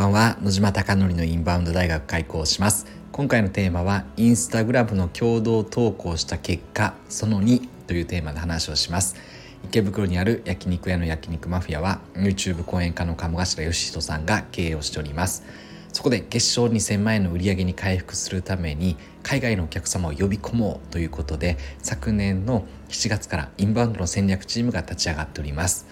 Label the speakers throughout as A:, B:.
A: ばんは。野島貴則のインバウンド大学開校します。今回のテーマはインスタグラムの共同投稿した結果その2というテーマで話をします。池袋にある焼肉屋の焼肉マフィアは YouTube 講演家の鴨頭義人さんが経営をしております。そこで月賞2000万円の売り上げに回復するために海外のお客様を呼び込もうということで昨年の7月からインバウンドの戦略チームが立ち上がっております。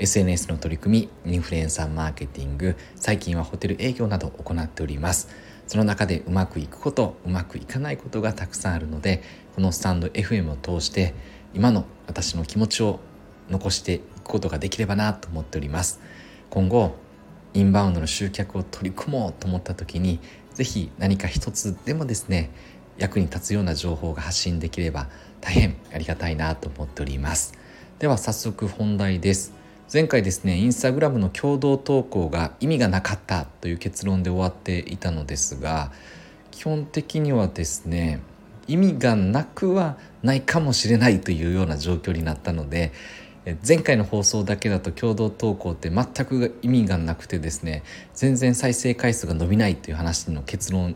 A: SNS の取り組みインフルエンサーマーケティング最近はホテル営業などを行っております。その中でうまくいくことうまくいかないことがたくさんあるのでこのスタンド FM を通して今の私の気持ちを残していくことができればなと思っております。今後インバウンドの集客を取り込もうと思った時に是非何か一つでもですね役に立つような情報が発信できれば大変ありがたいなと思っております。では早速本題です。前回ですねインスタグラムの共同投稿が意味がなかったという結論で終わっていたのですが基本的にはですね意味がなくはないかもしれないというような状況になったので前回の放送だけだと共同投稿って全く意味がなくてですね全然再生回数が伸びないという話の結論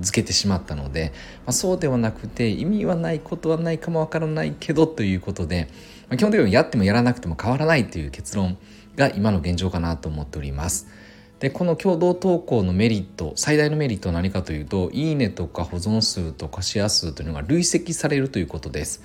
A: 付けてしまったので、まあ、そうではなくて意味はないことはないかもわからないけどということで、まあ、基本的にやってもやらなくても変わらないという結論が今の現状かなと思っております。でこの共同投稿のメリット最大のメリットは何かというと「いいね」とか保存数とかシェア数というのが累積されるということです。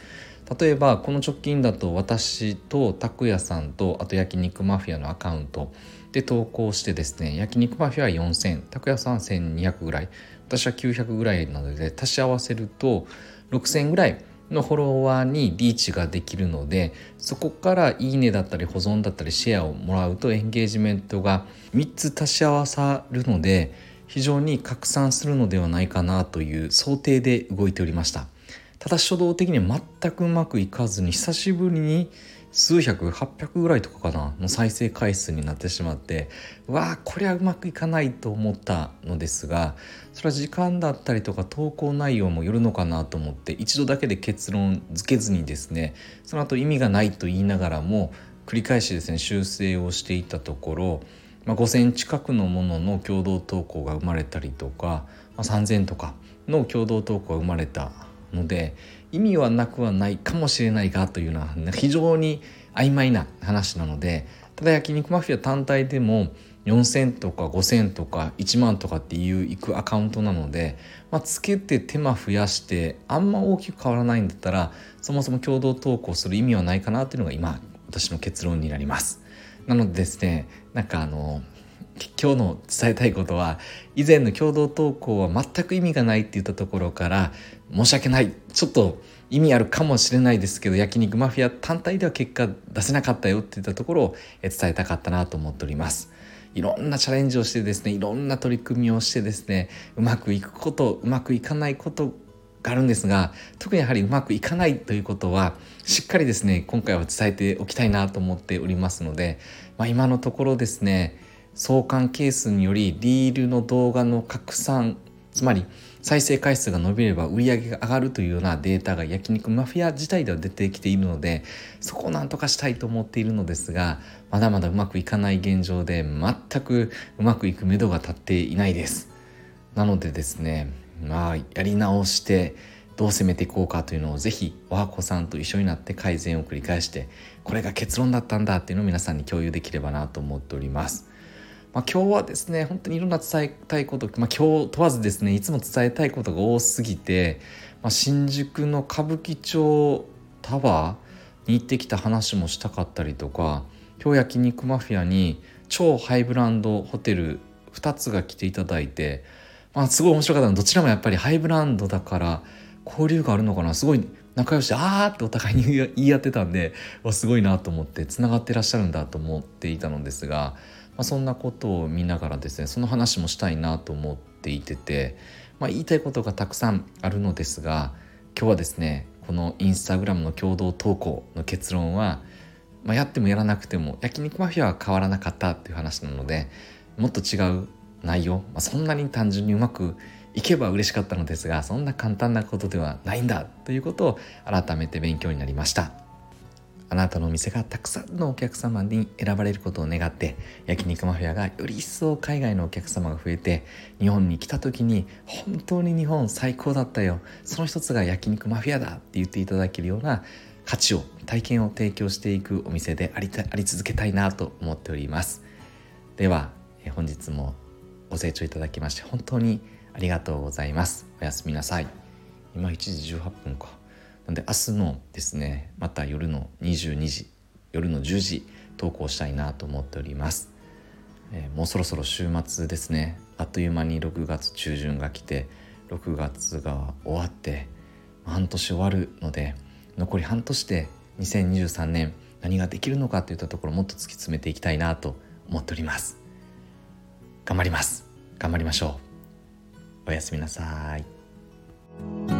A: 例えばこの直近だと私と拓也さんとあと焼肉マフィアのアカウントで投稿してですね焼肉マフィアは4000拓也さんは1200ぐらい私は900ぐらいなので足し合わせると6000ぐらいのフォロワーにリーチができるのでそこからいいねだったり保存だったりシェアをもらうとエンゲージメントが3つ足し合わさるので非常に拡散するのではないかなという想定で動いておりました。ただ初動的には全くうまくいかずに久しぶりに数百800ぐらいとかかなの再生回数になってしまってわあこれはうまくいかないと思ったのですがそれは時間だったりとか投稿内容もよるのかなと思って一度だけで結論付けずにですねその後意味がないと言いながらも繰り返しですね修正をしていったところ、まあ、5,000近くのものの共同投稿が生まれたりとか、まあ、3,000とかの共同投稿が生まれたので意味はなくはないかもしれないがというのは非常に曖昧な話なのでただ焼肉マフィア単体でも4,000とか5,000とか1万とかっていういくアカウントなので、まあ、つけて手間増やしてあんま大きく変わらないんだったらそもそも共同投稿する意味はないかなっていうのが今私の結論になります。なのでですねなんかあの今日の伝えたいことは以前の共同投稿は全く意味がないって言ったところから申し訳ない。ちょっと意味あるかもしれないですけど焼肉マフィア単体では結果出せなかったよって言ったところを伝えたかったなと思っております。いろんなチャレンジをしてですねいろんな取り組みをしてですねうまくいくことうまくいかないことがあるんですが特にやはりうまくいかないということはしっかりですね今回は伝えておきたいなと思っておりますので、まあ、今のところですね相関係数によりリールの動画の拡散つまり再生回数が伸びれば売り上げが上がるというようなデータが焼肉マフィア自体では出てきているのでそこをなんとかしたいと思っているのですがまだまだうまくいかない現状で全くうまくいく目処が立っていないです。なのでですねまあやり直してどう攻めていこうかというのをぜひおはこさんと一緒になって改善を繰り返してこれが結論だったんだっていうのを皆さんに共有できればなと思っております。まあ、今日はですね本当にいろんな伝えたいこと、まあ、今日問わずですねいつも伝えたいことが多すぎて、まあ、新宿の歌舞伎町タワーに行ってきた話もしたかったりとか今日焼肉マフィアに超ハイブランドホテル2つが来ていただいて、まあ、すごい面白かったのどちらもやっぱりハイブランドだから交流があるのかなすごい仲良しであってお互いに言い合ってたんですごいなと思ってつながってらっしゃるんだと思っていたのですがまあ、そんなことを見ながらですねその話もしたいなと思っていてて、まあ、言いたいことがたくさんあるのですが今日はですねこのインスタグラムの共同投稿の結論は、まあ、やってもやらなくても焼肉マフィアは変わらなかったっていう話なのでもっと違う内容、まあ、そんなに単純にうまくいけば嬉しかったのですがそんな簡単なことではないんだということを改めて勉強になりました。あなたのお店がたくさんのお客様に選ばれることを願って焼肉マフィアがより一層海外のお客様が増えて日本に来た時に本当に日本最高だったよ。その一つが焼肉マフィアだって言っていただけるような価値を体験を提供していくお店でありたあり続けたいなと思っております。では本日もご清聴いただきまして本当にありがとうございます。おやすみなさい。今1時18分か。なんで明日のですねまた夜の22時夜の10時投稿したいなと思っております、えー、もうそろそろ週末ですね。あっという間に6月中旬が来て6月が終わって半年終わるので残り半年で2023年何ができるのかといったところもっと突き詰めていきたいなと思っております。頑張ります。頑張りましょう。おやすみなさい。